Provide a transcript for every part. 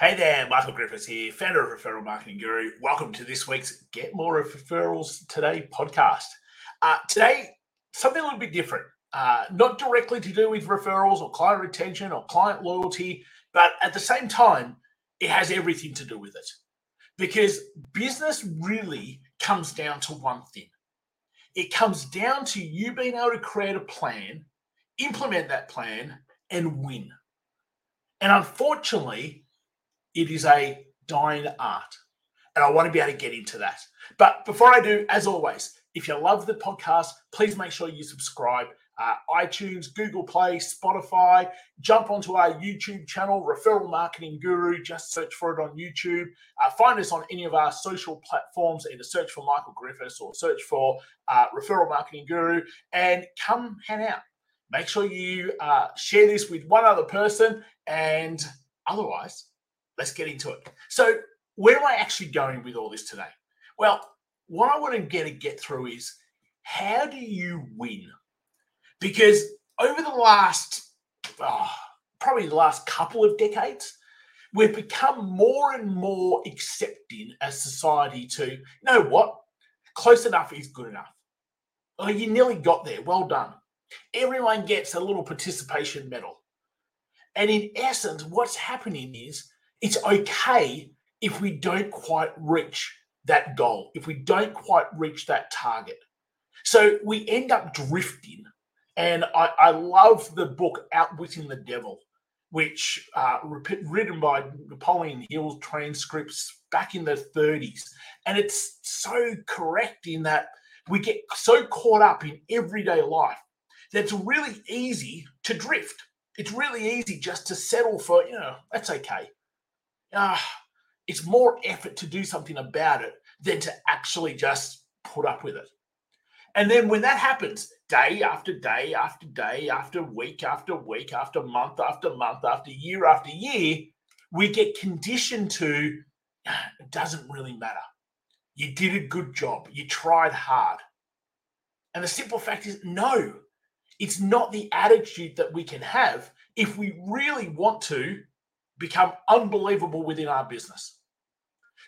Hey there, Michael Griffiths here, founder of Referral Marketing Guru. Welcome to this week's Get More of Referrals Today podcast. Uh, today, something a little bit different. Uh, not directly to do with referrals or client retention or client loyalty, but at the same time, it has everything to do with it. Because business really comes down to one thing it comes down to you being able to create a plan, implement that plan, and win. And unfortunately, it is a dying art. And I want to be able to get into that. But before I do, as always, if you love the podcast, please make sure you subscribe. Uh, iTunes, Google Play, Spotify. Jump onto our YouTube channel, Referral Marketing Guru. Just search for it on YouTube. Uh, find us on any of our social platforms. Either search for Michael Griffiths or search for uh, Referral Marketing Guru and come hang out. Make sure you uh, share this with one other person. And otherwise, let's get into it. So, where am I actually going with all this today? Well, what I want to get to get through is how do you win? Because over the last, oh, probably the last couple of decades, we've become more and more accepting as society to, you know what, close enough is good enough. Oh, you nearly got there. Well done. Everyone gets a little participation medal. And in essence, what's happening is it's okay if we don't quite reach that goal, if we don't quite reach that target. So we end up drifting. And I, I love the book Outwitting the Devil, which uh, written by Napoleon Hill's transcripts back in the 30s. And it's so correct in that we get so caught up in everyday life that it's really easy to drift. It's really easy just to settle for, you know, that's okay uh, it's more effort to do something about it than to actually just put up with it. And then when that happens, day after day after day after week after week after month after month after year after year, we get conditioned to ah, it doesn't really matter. You did a good job, you tried hard. And the simple fact is, no, it's not the attitude that we can have if we really want to become unbelievable within our business.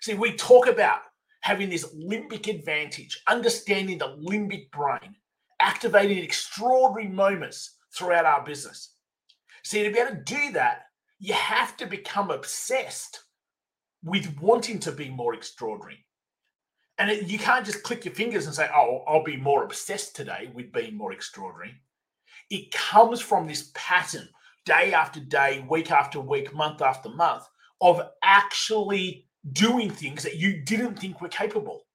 See, we talk about having this limbic advantage, understanding the limbic brain, activating extraordinary moments throughout our business. See, to be able to do that, you have to become obsessed with wanting to be more extraordinary. And it, you can't just click your fingers and say, oh, I'll be more obsessed today with being more extraordinary. It comes from this pattern day after day, week after week, month after month of actually doing things that you didn't think were capable.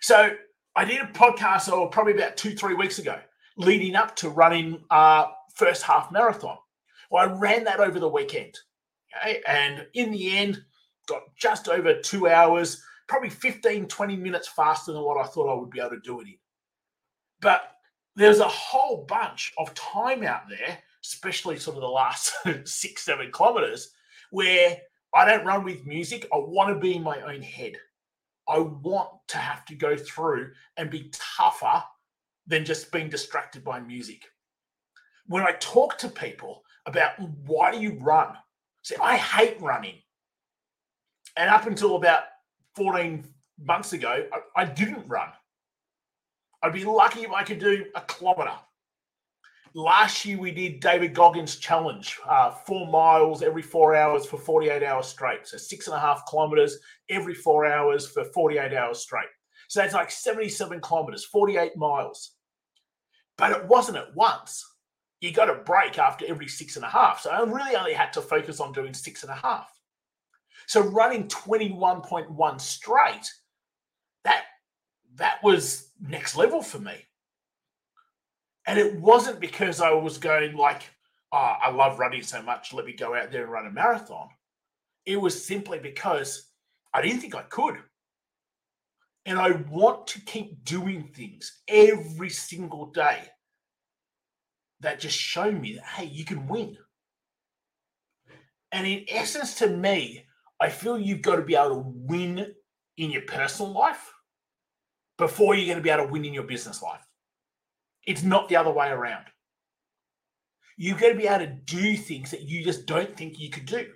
So I did a podcast, oh, probably about two, three weeks ago, leading up to running our first half marathon. Well, I ran that over the weekend. Okay? And in the end, got just over two hours, probably 15, 20 minutes faster than what I thought I would be able to do it in. But there's a whole bunch of time out there especially sort of the last six, seven kilometers, where I don't run with music. I want to be in my own head. I want to have to go through and be tougher than just being distracted by music. When I talk to people about why do you run? See, I hate running. And up until about 14 months ago, I, I didn't run. I'd be lucky if I could do a kilometer last year we did David Goggins challenge, uh, four miles every four hours for 48 hours straight. So six and a half kilometers every four hours for 48 hours straight. So that's like 77 kilometers, 48 miles. But it wasn't at once. You got a break after every six and a half. So I really only had to focus on doing six and a half. So running 21.1 straight, that that was next level for me. And it wasn't because I was going like, oh, I love running so much, let me go out there and run a marathon. It was simply because I didn't think I could. And I want to keep doing things every single day that just show me that, hey, you can win. And in essence, to me, I feel you've got to be able to win in your personal life before you're going to be able to win in your business life. It's not the other way around. You've got to be able to do things that you just don't think you could do.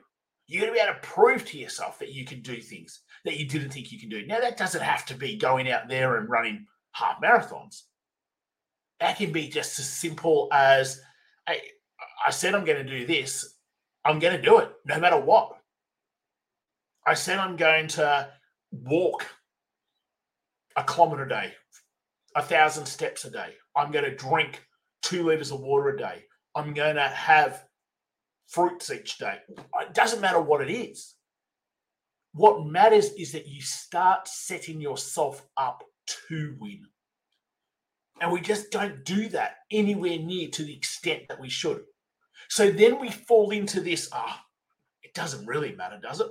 You're going to be able to prove to yourself that you can do things that you didn't think you can do. Now, that doesn't have to be going out there and running half marathons. That can be just as simple as hey, I said I'm going to do this, I'm going to do it no matter what. I said I'm going to walk a kilometer a day, a thousand steps a day. I'm going to drink two liters of water a day. I'm going to have fruits each day. It doesn't matter what it is. What matters is that you start setting yourself up to win. And we just don't do that anywhere near to the extent that we should. So then we fall into this, ah, oh, it doesn't really matter, does it?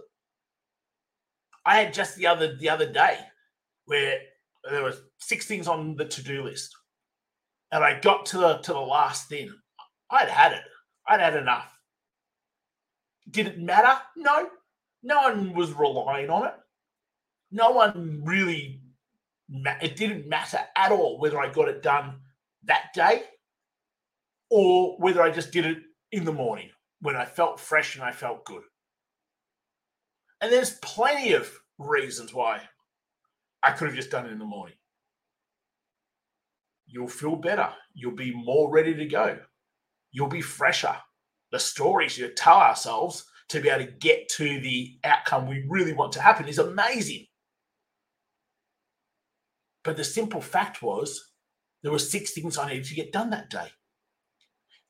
I had just the other the other day where there were six things on the to-do list. And I got to the to the last thing. I'd had it. I'd had enough. Did it matter? No. No one was relying on it. No one really, it didn't matter at all whether I got it done that day or whether I just did it in the morning when I felt fresh and I felt good. And there's plenty of reasons why I could have just done it in the morning. You'll feel better. You'll be more ready to go. You'll be fresher. The stories you tell ourselves to be able to get to the outcome we really want to happen is amazing. But the simple fact was there were six things I needed to get done that day.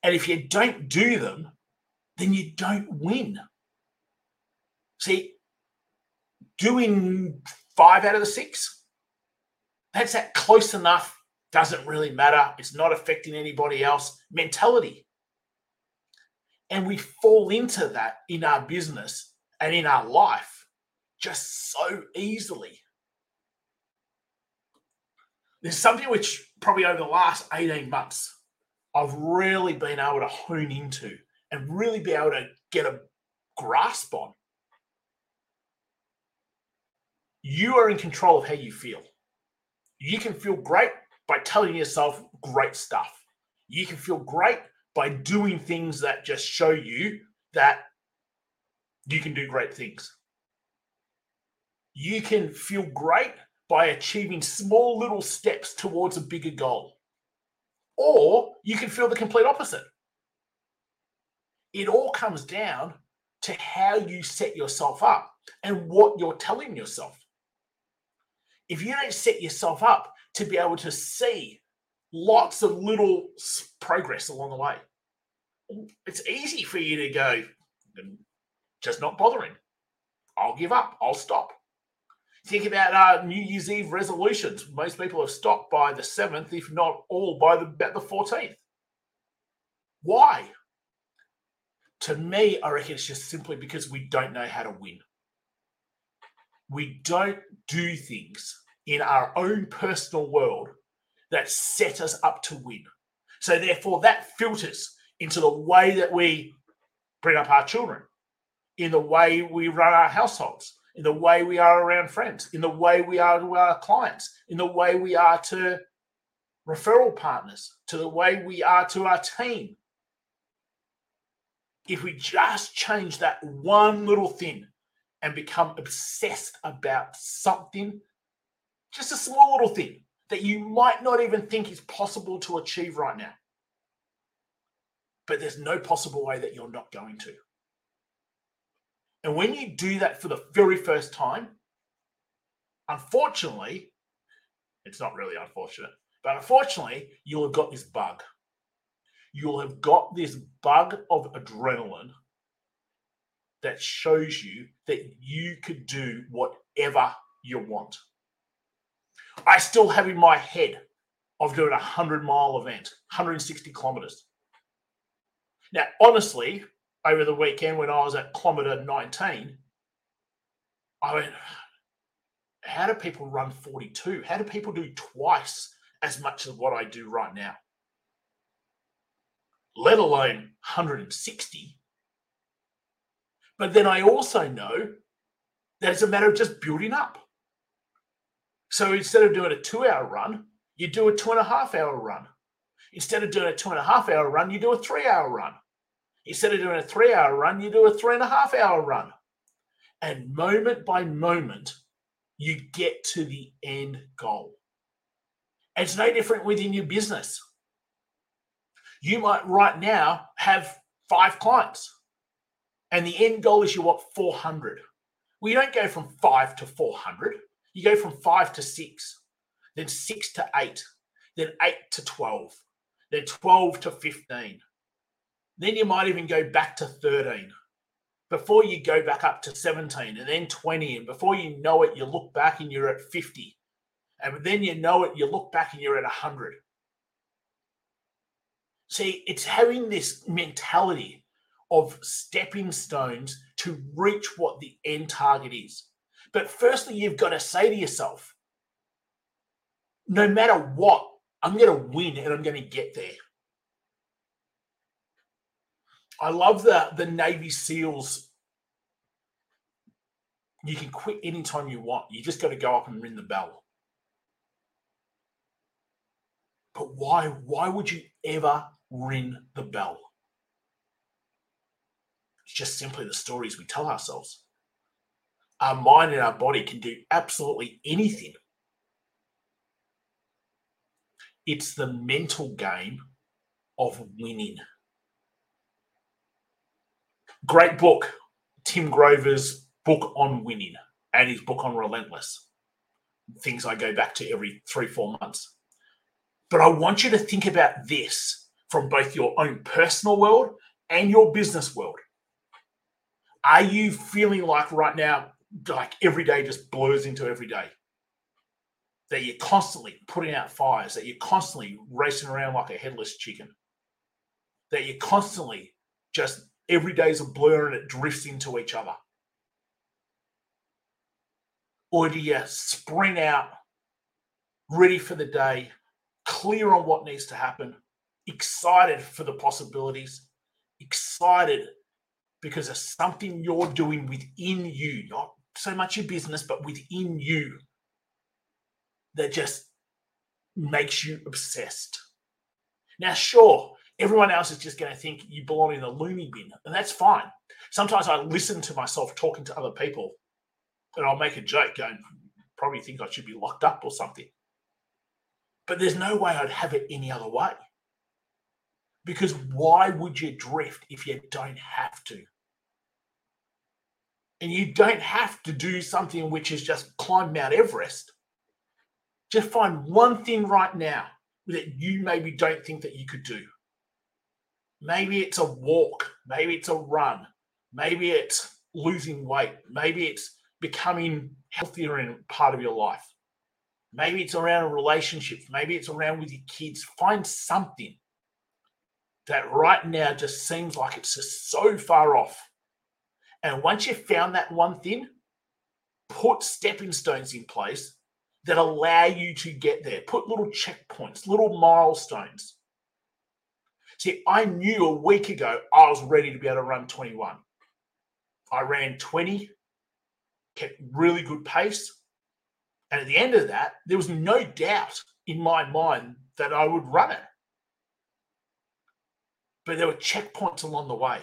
And if you don't do them, then you don't win. See, doing five out of the six, that's that close enough, doesn't really matter. It's not affecting anybody else mentality. And we fall into that in our business and in our life just so easily. There's something which probably over the last 18 months I've really been able to hone into and really be able to get a grasp on. You are in control of how you feel. You can feel great by telling yourself great stuff. You can feel great by doing things that just show you that you can do great things. You can feel great by achieving small little steps towards a bigger goal. Or you can feel the complete opposite. It all comes down to how you set yourself up and what you're telling yourself. If you don't set yourself up to be able to see lots of little progress along the way. It's easy for you to go, just not bothering. I'll give up. I'll stop. Think about uh, New Year's Eve resolutions. Most people have stopped by the 7th, if not all by the, about the 14th. Why? To me, I reckon it's just simply because we don't know how to win. We don't do things in our own personal world that set us up to win. So, therefore, that filters into the way that we bring up our children, in the way we run our households, in the way we are around friends, in the way we are to our clients, in the way we are to referral partners, to the way we are to our team. If we just change that one little thing and become obsessed about something, just a small little thing, that you might not even think is possible to achieve right now. But there's no possible way that you're not going to. And when you do that for the very first time, unfortunately, it's not really unfortunate, but unfortunately, you'll have got this bug. You'll have got this bug of adrenaline that shows you that you could do whatever you want. I still have in my head of doing a 100 mile event, 160 kilometers. Now, honestly, over the weekend when I was at kilometer 19, I went, how do people run 42? How do people do twice as much as what I do right now? Let alone 160. But then I also know that it's a matter of just building up. So instead of doing a two hour run, you do a two and a half hour run. Instead of doing a two and a half hour run, you do a three hour run. Instead of doing a three hour run, you do a three and a half hour run. And moment by moment, you get to the end goal. It's no different within your business. You might right now have five clients, and the end goal is you want 400. Well, you don't go from five to 400, you go from five to six, then six to eight, then eight to 12, then 12 to 15. Then you might even go back to 13 before you go back up to 17 and then 20. And before you know it, you look back and you're at 50. And then you know it, you look back and you're at 100. See, it's having this mentality of stepping stones to reach what the end target is. But firstly, you've got to say to yourself, no matter what, I'm going to win and I'm going to get there. I love the the Navy SEALs. You can quit anytime you want. You just got to go up and ring the bell. But why? Why would you ever ring the bell? It's just simply the stories we tell ourselves. Our mind and our body can do absolutely anything. It's the mental game of winning. Great book, Tim Grover's book on winning and his book on relentless. Things I go back to every three, four months. But I want you to think about this from both your own personal world and your business world. Are you feeling like right now, like every day just blurs into every day? That you're constantly putting out fires, that you're constantly racing around like a headless chicken, that you're constantly just every day is a blur and it drifts into each other? Or do you sprint out, ready for the day, clear on what needs to happen, excited for the possibilities, excited because of something you're doing within you, not so much your business, but within you that just makes you obsessed. Now, sure, everyone else is just going to think you belong in the loony bin, and that's fine. Sometimes I listen to myself talking to other people, and I'll make a joke going, probably think I should be locked up or something. But there's no way I'd have it any other way. Because why would you drift if you don't have to? And you don't have to do something which is just climb Mount Everest. Just find one thing right now that you maybe don't think that you could do. Maybe it's a walk, maybe it's a run, maybe it's losing weight, maybe it's becoming healthier in part of your life. Maybe it's around a relationship, maybe it's around with your kids. Find something that right now just seems like it's just so far off. And once you've found that one thing, put stepping stones in place that allow you to get there. Put little checkpoints, little milestones. See, I knew a week ago I was ready to be able to run 21. I ran 20, kept really good pace. And at the end of that, there was no doubt in my mind that I would run it but there were checkpoints along the way.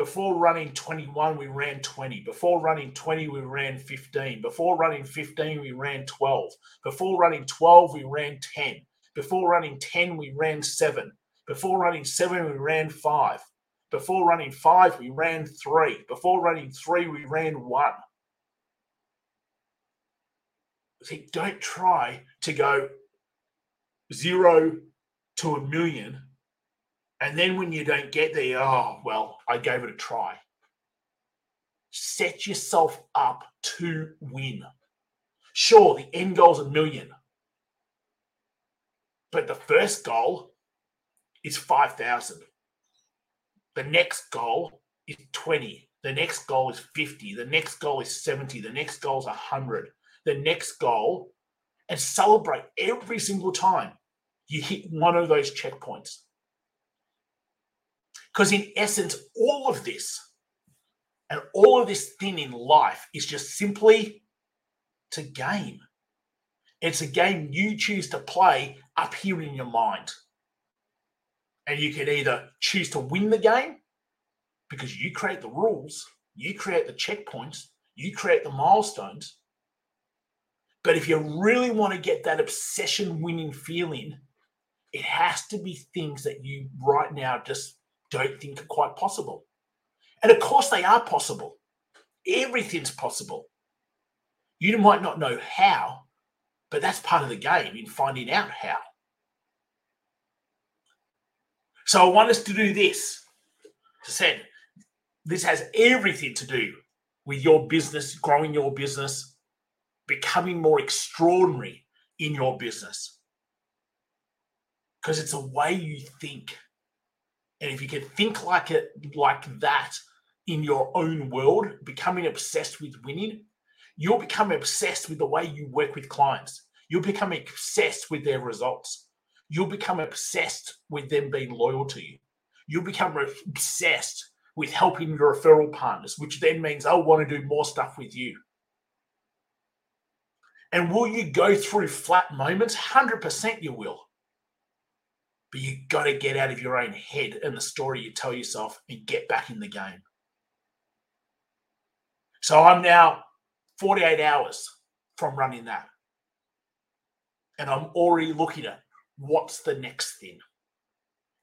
Before running 21, we ran 20. Before running 20, we ran 15. Before running 15, we ran 12. Before running 12, we ran 10. Before running 10, we ran 7. Before running 7, we ran 5. Before running 5, we ran 3. Before running 3, we ran 1. See, don't try to go zero to a million and then when you don't get there, oh, well, I gave it a try. Set yourself up to win. Sure, the end goal is a million. But the first goal is 5,000. The next goal is 20. The next goal is 50. The next goal is 70. The next goal is 100. The next goal, and celebrate every single time you hit one of those checkpoints. Because in essence, all of this and all of this thing in life is just simply to game. It's a game you choose to play up here in your mind. And you can either choose to win the game because you create the rules, you create the checkpoints, you create the milestones. But if you really want to get that obsession winning feeling, it has to be things that you right now just don't think are quite possible. And of course, they are possible. Everything's possible. You might not know how, but that's part of the game in finding out how. So I want us to do this. I said, this has everything to do with your business, growing your business, becoming more extraordinary in your business. Because it's a way you think. And if you can think like it like that in your own world, becoming obsessed with winning, you'll become obsessed with the way you work with clients. You'll become obsessed with their results you'll become obsessed with them being loyal to you. You'll become obsessed with helping your referral partners, which then means they'll want to do more stuff with you. And will you go through flat moments? 100% you will. But you got to get out of your own head and the story you tell yourself and get back in the game. So I'm now 48 hours from running that. And I'm already looking at what's the next thing?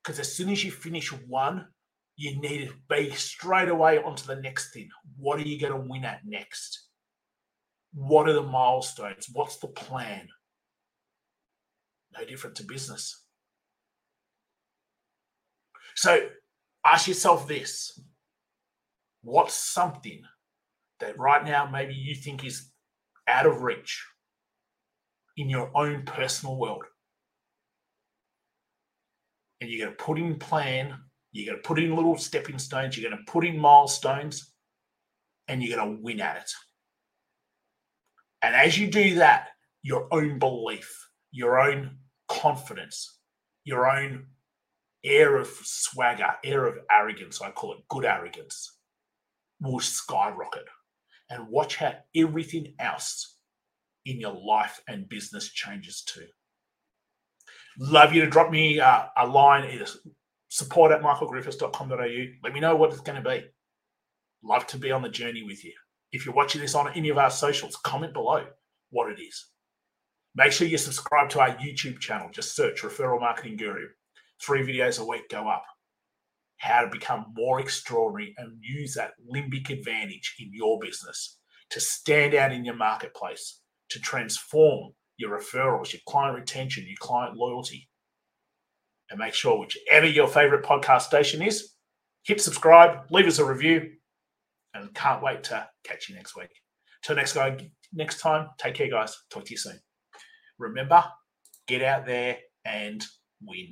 Because as soon as you finish one, you need to be straight away onto the next thing. What are you going to win at next? What are the milestones? What's the plan? No different to business. So ask yourself this what's something that right now maybe you think is out of reach in your own personal world? and you're going to put in plan, you're going to put in little stepping stones, you're going to put in milestones, and you're going to win at it. And as you do that, your own belief, your own confidence, your own air of swagger, air of arrogance, I call it good arrogance, will skyrocket. And watch how everything else in your life and business changes too. Love you to drop me uh, a line, either support at michaelgriffiths.com.au. Let me know what it's going to be. Love to be on the journey with you. If you're watching this on any of our socials, comment below what it is. Make sure you subscribe to our YouTube channel. Just search Referral Marketing Guru. Three videos a week go up. How to become more extraordinary and use that limbic advantage in your business to stand out in your marketplace, to transform your referrals, your client retention, your client loyalty. And make sure, whichever your favorite podcast station is, hit subscribe, leave us a review, and can't wait to catch you next week. Till next guy, next time, take care, guys. Talk to you soon. Remember, get out there and win.